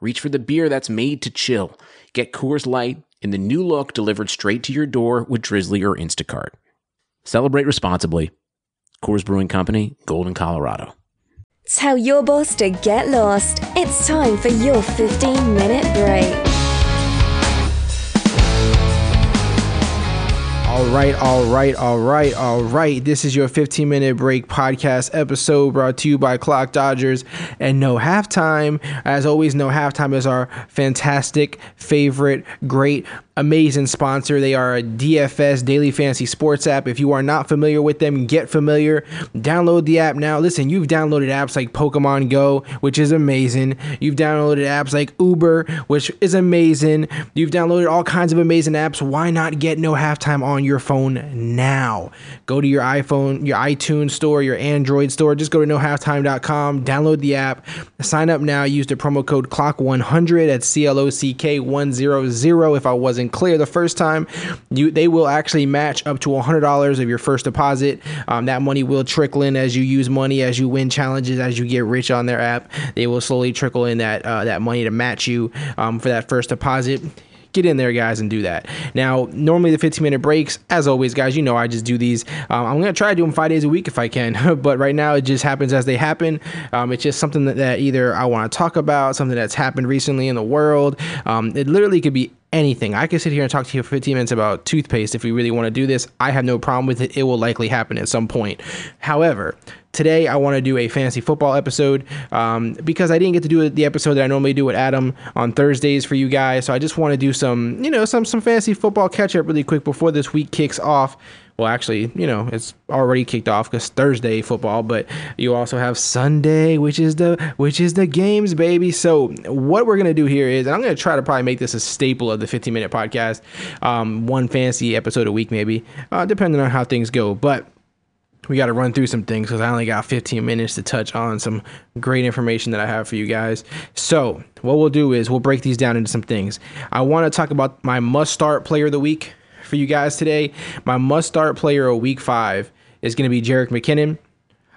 reach for the beer that's made to chill. Get Coors Light in the new look delivered straight to your door with Drizly or Instacart. Celebrate responsibly. Coors Brewing Company, Golden, Colorado. Tell your boss to get lost. It's time for your 15 minute break. All right, all right, all right, all right. This is your 15 minute break podcast episode brought to you by Clock Dodgers and No Halftime. As always, No Halftime is our fantastic, favorite, great amazing sponsor. They are a DFS daily fantasy sports app. If you are not familiar with them, get familiar. Download the app now. Listen, you've downloaded apps like Pokemon Go, which is amazing. You've downloaded apps like Uber, which is amazing. You've downloaded all kinds of amazing apps. Why not get no halftime on your phone now? Go to your iPhone, your iTunes store, your Android store. Just go to nohalftime.com, download the app, sign up now. Use the promo code CLOCK100 at C L O C K 100 if I wasn't clear the first time, you they will actually match up to $100 of your first deposit. Um, that money will trickle in as you use money, as you win challenges, as you get rich on their app. They will slowly trickle in that uh, that money to match you um, for that first deposit get in there, guys, and do that. Now, normally the 15 minute breaks, as always, guys, you know I just do these. Um, I'm gonna try to do them five days a week if I can, but right now it just happens as they happen. Um, it's just something that, that either I want to talk about, something that's happened recently in the world. Um, it literally could be anything. I could sit here and talk to you for 15 minutes about toothpaste if we really want to do this. I have no problem with it. It will likely happen at some point. However, today I want to do a fantasy football episode um, because I didn't get to do the episode that I normally do with Adam on Thursdays for you guys. So I just want to do some, you know, some some fantasy football catch up really quick before this week kicks off well actually you know it's already kicked off because thursday football but you also have sunday which is the which is the games baby so what we're gonna do here is and i'm gonna try to probably make this a staple of the 15 minute podcast um, one fancy episode a week maybe uh, depending on how things go but we got to run through some things because I only got 15 minutes to touch on some great information that I have for you guys. So, what we'll do is we'll break these down into some things. I want to talk about my must start player of the week for you guys today. My must start player of week five is going to be Jerick McKinnon.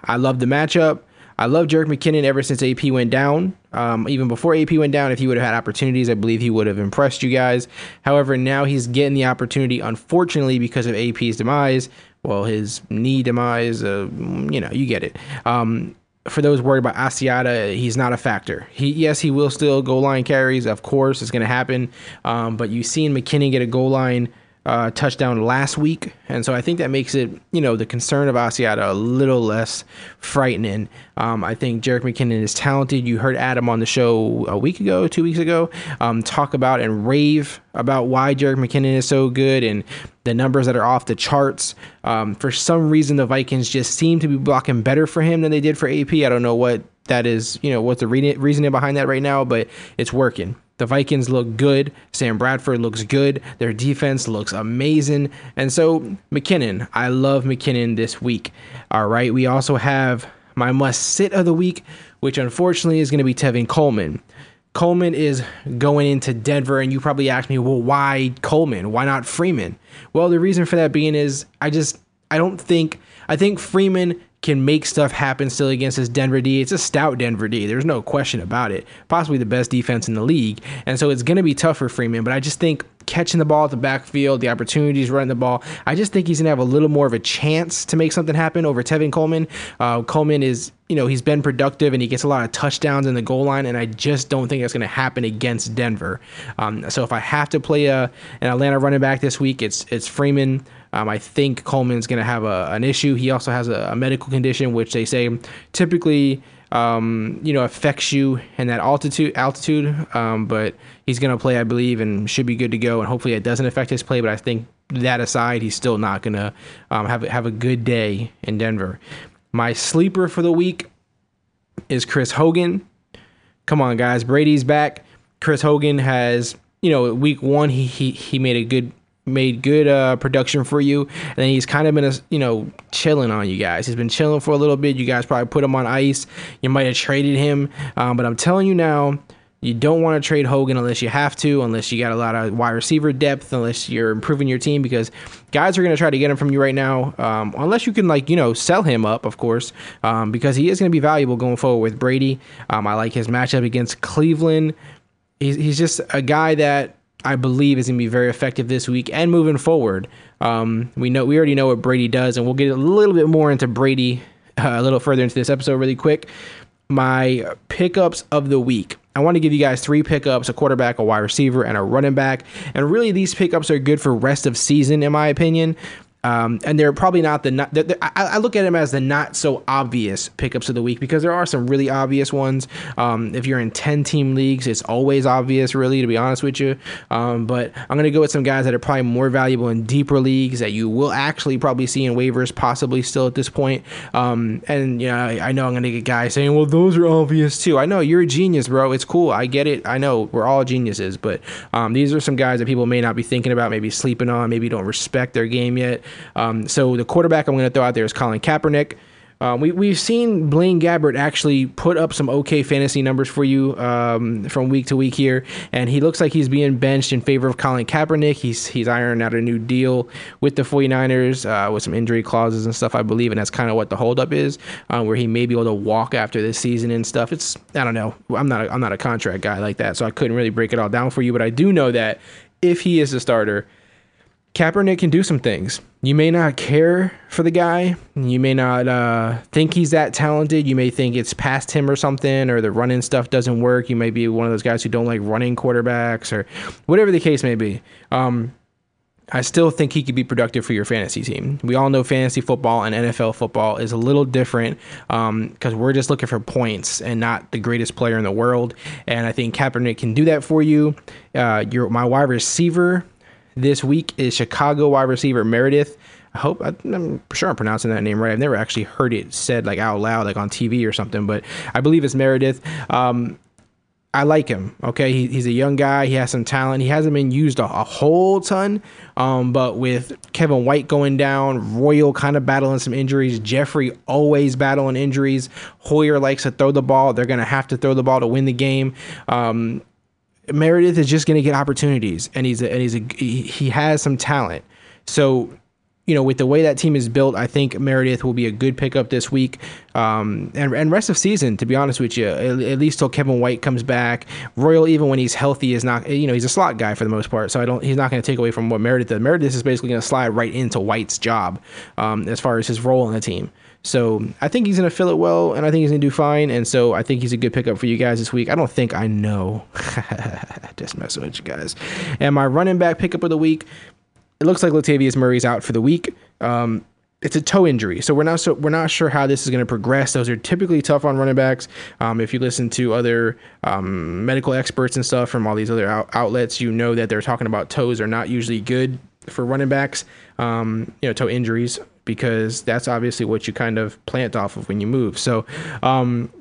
I love the matchup. I love Jerick McKinnon ever since AP went down. Um, even before AP went down, if he would have had opportunities, I believe he would have impressed you guys. However, now he's getting the opportunity, unfortunately, because of AP's demise. Well, his knee demise, uh, you know, you get it. Um, for those worried about Asiata, he's not a factor. He yes, he will still goal line carries, of course, it's going to happen. Um, but you've seen McKinnon get a goal line uh, touchdown last week, and so I think that makes it, you know, the concern of Asiata a little less frightening. Um, I think Jerick McKinnon is talented. You heard Adam on the show a week ago, two weeks ago, um, talk about and rave about why Jerick McKinnon is so good and the numbers that are off the charts. Um, for some reason, the Vikings just seem to be blocking better for him than they did for AP. I don't know what that is, you know, what's the re- reasoning behind that right now, but it's working. The Vikings look good. Sam Bradford looks good. Their defense looks amazing. And so, McKinnon, I love McKinnon this week. All right. We also have my must sit of the week, which unfortunately is going to be Tevin Coleman. Coleman is going into Denver, and you probably ask me, well, why Coleman? Why not Freeman? Well, the reason for that being is I just, I don't think, I think Freeman can make stuff happen still against this Denver D. It's a stout Denver D. There's no question about it. Possibly the best defense in the league. And so it's going to be tough for Freeman, but I just think catching the ball at the backfield, the opportunities running the ball, I just think he's going to have a little more of a chance to make something happen over Tevin Coleman. Uh, Coleman is, you know, he's been productive and he gets a lot of touchdowns in the goal line, and I just don't think that's going to happen against Denver. Um, so if I have to play a, an Atlanta running back this week, it's it's Freeman. Um, I think Coleman's going to have a, an issue. He also has a, a, medical condition, which they say typically, um, you know, affects you in that altitude. Altitude, um, but he's going to play, I believe, and should be good to go. And hopefully, it doesn't affect his play. But I think that aside, he's still not going to um, have have a good day in Denver. My sleeper for the week is Chris Hogan. Come on, guys, Brady's back. Chris Hogan has, you know, week one he he he made a good made good uh, production for you, and then he's kind of been a you know chilling on you guys. He's been chilling for a little bit. You guys probably put him on ice. You might have traded him, um, but I'm telling you now. You don't want to trade Hogan unless you have to, unless you got a lot of wide receiver depth, unless you're improving your team, because guys are going to try to get him from you right now. Um, unless you can, like, you know, sell him up, of course, um, because he is going to be valuable going forward with Brady. Um, I like his matchup against Cleveland. He's, he's just a guy that I believe is going to be very effective this week and moving forward. Um, we know we already know what Brady does, and we'll get a little bit more into Brady uh, a little further into this episode really quick. My pickups of the week. I want to give you guys three pickups: a quarterback, a wide receiver, and a running back. And really, these pickups are good for rest of season, in my opinion. Um, and they're probably not the not. They're, they're, I, I, look at them as the not so obvious pickups of the week because there are some really obvious ones. Um, if you're in ten team leagues, it's always obvious, really, to be honest with you. Um, but I'm gonna go with some guys that are probably more valuable in deeper leagues that you will actually probably see in waivers, possibly still at this point. Um, and you know, I, I, know I'm gonna get guys saying, "Well, those are obvious too." I know you're a genius, bro. It's cool. I get it. I know we're all geniuses, but um, these are some guys that people may not be thinking about, maybe sleeping on, maybe don't respect their game yet. Um, so the quarterback I'm going to throw out there is Colin Kaepernick. Um, we, we've seen Blaine Gabbert actually put up some okay fantasy numbers for you um, from week to week here, and he looks like he's being benched in favor of Colin Kaepernick. He's he's ironing out a new deal with the 49ers uh, with some injury clauses and stuff, I believe, and that's kind of what the holdup is, uh, where he may be able to walk after this season and stuff. It's I don't know. I'm not a, I'm not a contract guy like that, so I couldn't really break it all down for you, but I do know that if he is a starter Kaepernick can do some things. You may not care for the guy. You may not uh, think he's that talented. You may think it's past him or something, or the running stuff doesn't work. You may be one of those guys who don't like running quarterbacks, or whatever the case may be. Um, I still think he could be productive for your fantasy team. We all know fantasy football and NFL football is a little different because um, we're just looking for points and not the greatest player in the world. And I think Kaepernick can do that for you. Uh, your my wide receiver this week is Chicago wide receiver Meredith. I hope I'm sure I'm pronouncing that name right. I've never actually heard it said like out loud, like on TV or something, but I believe it's Meredith. Um, I like him. Okay, he, he's a young guy. He has some talent. He hasn't been used a, a whole ton, um, but with Kevin White going down, Royal kind of battling some injuries, Jeffery always battling injuries. Hoyer likes to throw the ball. They're gonna have to throw the ball to win the game. Um, Meredith is just going to get opportunities, and he's a, and he's a he has some talent. So, you know, with the way that team is built, I think Meredith will be a good pickup this week, um, and and rest of season. To be honest with you, at, at, least till Kevin White comes back. Royal, even when he's healthy, is not you know he's a slot guy for the most part. So I don't he's not going to take away from what Meredith does. Meredith is basically going to slide right into White's job um, as far as his role in the team. So I think he's going to fill it well, and I think he's going to do fine. And so I think he's a good pickup for you guys this week. I don't think I know. Just messing with you guys. And my running back pickup of the week, it looks like Latavius Murray's out for the week. Um, it's a toe injury, so we're not so we're not sure how this is going to progress. Those are typically tough on running backs. Um, if you listen to other um, medical experts and stuff from all these other out- outlets, you know that they're talking about toes are not usually good for running backs. Um, you know, toe injuries because that's obviously what you kind of plant off of when you move. So um,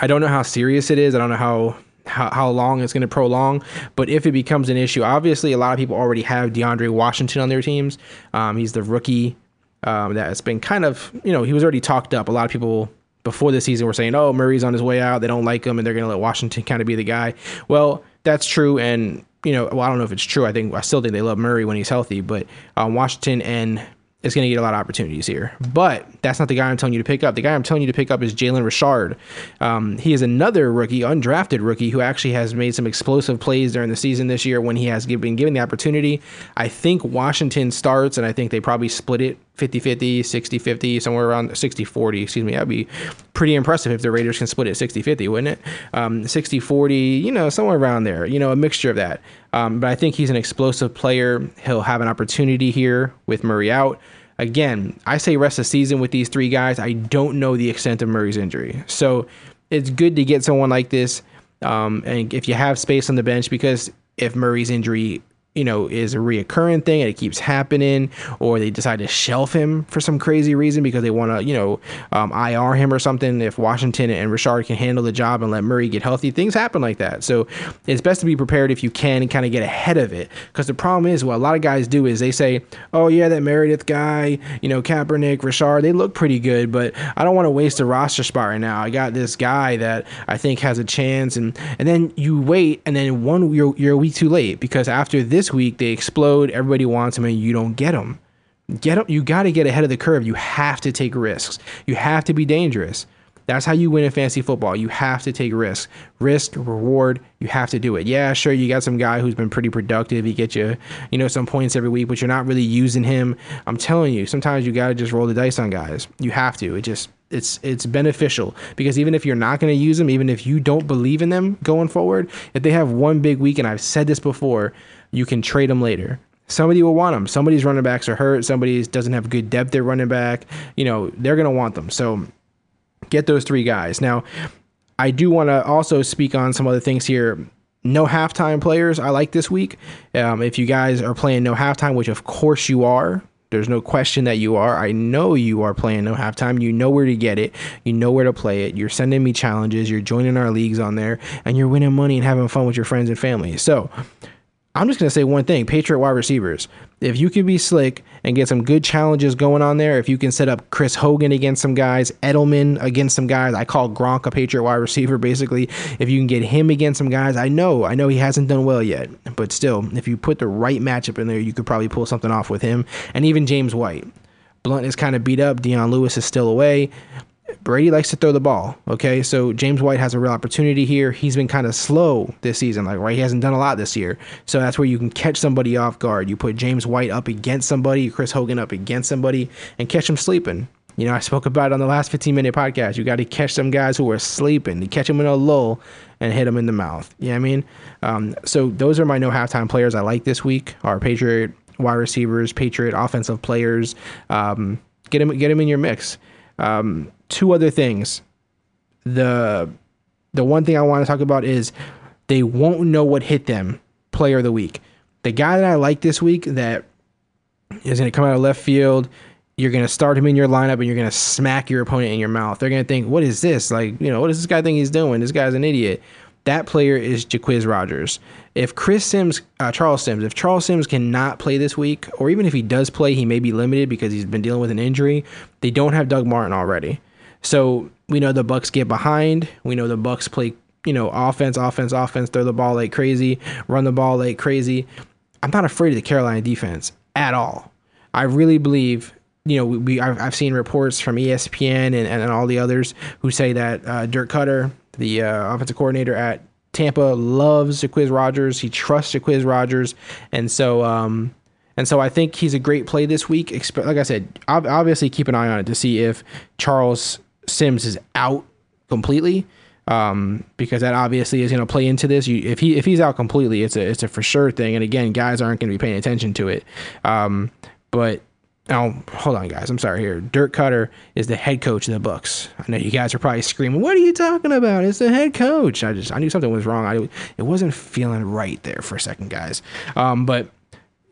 I don't know how serious it is. I don't know how how, how long it's going to prolong. But if it becomes an issue, obviously a lot of people already have DeAndre Washington on their teams. Um, he's the rookie um, that's been kind of you know he was already talked up. A lot of people before the season were saying, "Oh, Murray's on his way out. They don't like him, and they're going to let Washington kind of be the guy." Well, that's true, and you know, well, I don't know if it's true. I think I still think they love Murray when he's healthy, but um, Washington and is going to get a lot of opportunities here. But that's not the guy I'm telling you to pick up. The guy I'm telling you to pick up is Jalen Richard. Um, he is another rookie, undrafted rookie, who actually has made some explosive plays during the season this year when he has been given the opportunity. I think Washington starts, and I think they probably split it 50 50, 60 50, somewhere around 60 40. Excuse me. That'd be pretty impressive if the Raiders can split it 60 50, wouldn't it? Um, 60 40, you know, somewhere around there, you know, a mixture of that. Um, but I think he's an explosive player. He'll have an opportunity here with Murray out. Again, I say rest of season with these three guys. I don't know the extent of Murray's injury. So it's good to get someone like this. Um, and if you have space on the bench, because if Murray's injury you know, is a reoccurring thing and it keeps happening, or they decide to shelf him for some crazy reason because they want to, you know, um, IR him or something. If Washington and Richard can handle the job and let Murray get healthy, things happen like that. So it's best to be prepared if you can and kind of get ahead of it. Because the problem is, what a lot of guys do is they say, oh, yeah, that Meredith guy, you know, Kaepernick, Richard, they look pretty good, but I don't want to waste a roster spot right now. I got this guy that I think has a chance. And, and then you wait, and then one, you're, you're a week too late because after this week, they explode. Everybody wants them, and you don't get them. Get up. You got to get ahead of the curve. You have to take risks. You have to be dangerous. That's how you win in fantasy football. You have to take risks. Risk, reward, you have to do it. Yeah, sure, you got some guy who's been pretty productive. He gets you, you know, some points every week, but you're not really using him. I'm telling you, sometimes you got to just roll the dice on guys. You have to. It just it's it's beneficial because even if you're not going to use them, even if you don't believe in them going forward, if they have one big week, and I've said this before, you can trade them later. Somebody will want them. Somebody's running backs are hurt. Somebody doesn't have good depth at running back. You know, they're going to want them. So get those three guys. Now, I do want to also speak on some other things here. No halftime players I like this week. Um, if you guys are playing no halftime, which of course you are, there's no question that you are. I know you are playing no halftime. You know where to get it. You know where to play it. You're sending me challenges. You're joining our leagues on there, and you're winning money and having fun with your friends and family. So, I'm just going to say one thing Patriot wide receivers. If you can be slick and get some good challenges going on there, if you can set up Chris Hogan against some guys, Edelman against some guys, I call Gronk a Patriot wide receiver basically. If you can get him against some guys, I know, I know he hasn't done well yet, but still, if you put the right matchup in there, you could probably pull something off with him. And even James White. Blount is kind of beat up. Dion Lewis is still away. Brady likes to throw the ball. Okay, so James White has a real opportunity here. He's been kind of slow this season, like right. He hasn't done a lot this year, so that's where you can catch somebody off guard. You put James White up against somebody, Chris Hogan up against somebody, and catch them sleeping. You know, I spoke about it on the last 15 minute podcast. You got to catch some guys who are sleeping. You catch them in a lull and hit them in the mouth. You know what I mean? Um, so those are my no halftime players I like this week. Our Patriot wide receivers, Patriot offensive players. Um, get them, get them in your mix. Um, two other things. The the one thing I want to talk about is they won't know what hit them. Player of the week. The guy that I like this week that is going to come out of left field. You're going to start him in your lineup and you're going to smack your opponent in your mouth. They're going to think, what is this? Like, you know, what does this guy think he's doing? This guy's an idiot. That player is Jacquizz Rodgers. If Chris Sims, uh, Charles Sims, if Charles Sims cannot play this week, or even if he does play, he may be limited because he's been dealing with an injury. They don't have Doug Martin already. So we know the Bucs get behind. We know the Bucs play, you know, offense, offense, offense, throw the ball like crazy, run the ball like crazy. I'm not afraid of the Carolina defense at all. I really believe, you know, we I've, I've seen reports from ESPN and, and, all the others who say that uh, Dirk Koetter, the uh, offensive coordinator at Tampa, loves Jacquizz Rodgers. He trusts Jacquizz Rodgers, and so um, and so I think he's a great play this week. Like I said, obviously keep an eye on it to see if Charles Sims is out completely, um, because that obviously is going to play into this. You, if he if he's out completely, it's a it's a for sure thing. And again, guys aren't going to be paying attention to it. Um, but oh, hold on, guys. I'm sorry here. Dirk Koetter is the head coach of the Bucs. I know you guys are probably screaming, "What are you talking about? It's the head coach." I just I knew something was wrong. I it wasn't feeling right there for a second, guys. Um, but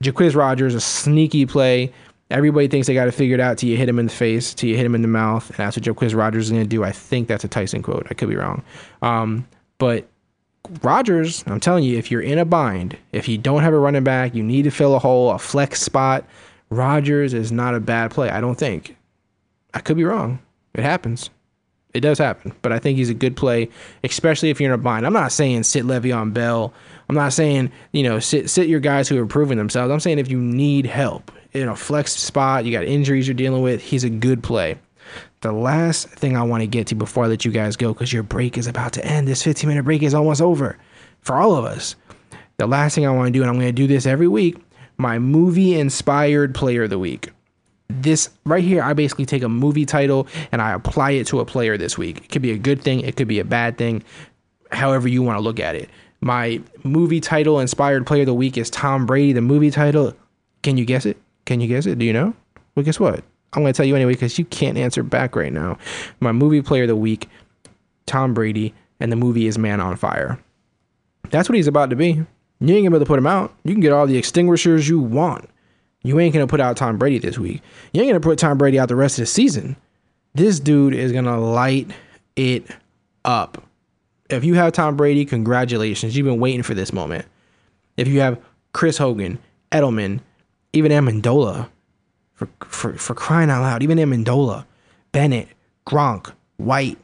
Jacquizz Rodgers a sneaky play. Everybody thinks they got to figure it out till you hit him in the face, till you hit him in the mouth, and that's what Jacquizz Rodgers is going to do. I think that's a Tyson quote. I could be wrong. Um, but Rodgers, I'm telling you, if you're in a bind, if you don't have a running back, you need to fill a hole, a flex spot. Rodgers is not a bad play. I don't think. I could be wrong. It happens. It does happen, but I think he's a good play, especially if you're in a bind. I'm not saying sit Le'Veon Bell. I'm not saying you know sit sit your guys who are improving themselves. I'm saying if you need help, in a flex spot, you got injuries you're dealing with, he's a good play. The last thing I want to get to before I let you guys go, because your break is about to end. This 15 minute break is almost over for all of us. The last thing I want to do, and I'm going to do this every week, my movie inspired player of the week. This right here, I basically take a movie title and I apply it to a player this week. It could be a good thing, it could be a bad thing, however you want to look at it. My movie title inspired player of the week is Tom Brady. The movie title, can you guess it? Can you guess it? Do you know? Well, guess what? I'm going to tell you anyway because you can't answer back right now. My movie player of the week, Tom Brady, and the movie is Man on Fire. That's what he's about to be. You ain't gonna be able to put him out. You can get all the extinguishers you want. You ain't gonna put out Tom Brady this week. You ain't gonna put Tom Brady out the rest of the season. This dude is gonna light it up. If you have Tom Brady, congratulations. You've been waiting for this moment. If you have Chris Hogan, Edelman, even Amendola, for, for, for crying out loud, even Amendola, Bennett, Gronk, White,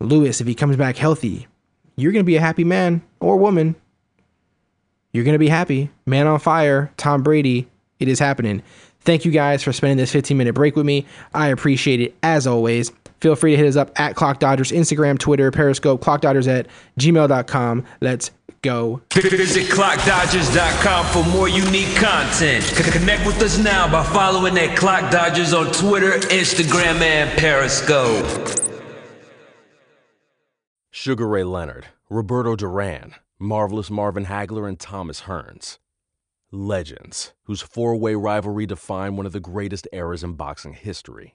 Lewis, if he comes back healthy, you're going to be a happy man or woman. You're going to be happy. Man on fire, Tom Brady, it is happening. Thank you guys for spending this 15 minute break with me. I appreciate it as always. Feel free to hit us up at Clock Dodgers, Instagram, Twitter, Periscope, clockdodgers at gmail.com. Let's go. Visit clockdodgers.com for more unique content. Connect with us now by following at Clock Dodgers on Twitter, Instagram, and Periscope. Sugar Ray Leonard, Roberto Duran, Marvelous Marvin Hagler, and Thomas Hearns. Legends, whose four way rivalry defined one of the greatest eras in boxing history.